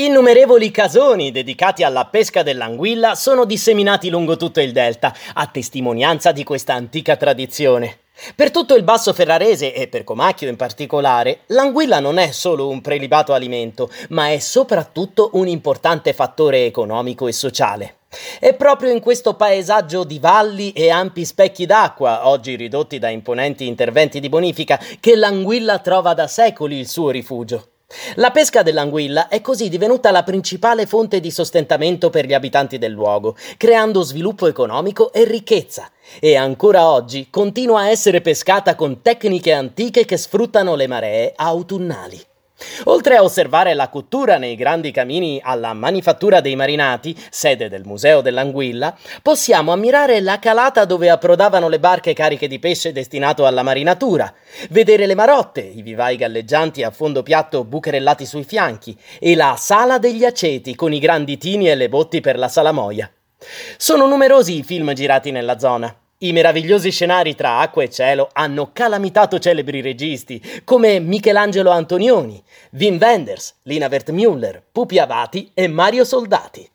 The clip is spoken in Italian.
Innumerevoli casoni dedicati alla pesca dell'anguilla sono disseminati lungo tutto il delta, a testimonianza di questa antica tradizione. Per tutto il basso ferrarese e per Comacchio in particolare, l'anguilla non è solo un prelibato alimento, ma è soprattutto un importante fattore economico e sociale. È proprio in questo paesaggio di valli e ampi specchi d'acqua, oggi ridotti da imponenti interventi di bonifica, che l'anguilla trova da secoli il suo rifugio. La pesca dell'anguilla è così divenuta la principale fonte di sostentamento per gli abitanti del luogo, creando sviluppo economico e ricchezza, e ancora oggi continua a essere pescata con tecniche antiche che sfruttano le maree autunnali. Oltre a osservare la cottura nei grandi camini alla Manifattura dei Marinati, sede del Museo dell'Anguilla, possiamo ammirare la calata dove approdavano le barche cariche di pesce destinato alla marinatura, vedere le marotte, i vivai galleggianti a fondo piatto bucherellati sui fianchi, e la sala degli aceti con i grandi tini e le botti per la salamoia. Sono numerosi i film girati nella zona. I meravigliosi scenari tra acqua e cielo hanno calamitato celebri registi come Michelangelo Antonioni, Wim Wenders, Lina Wertmüller, Pupi Avati e Mario Soldati.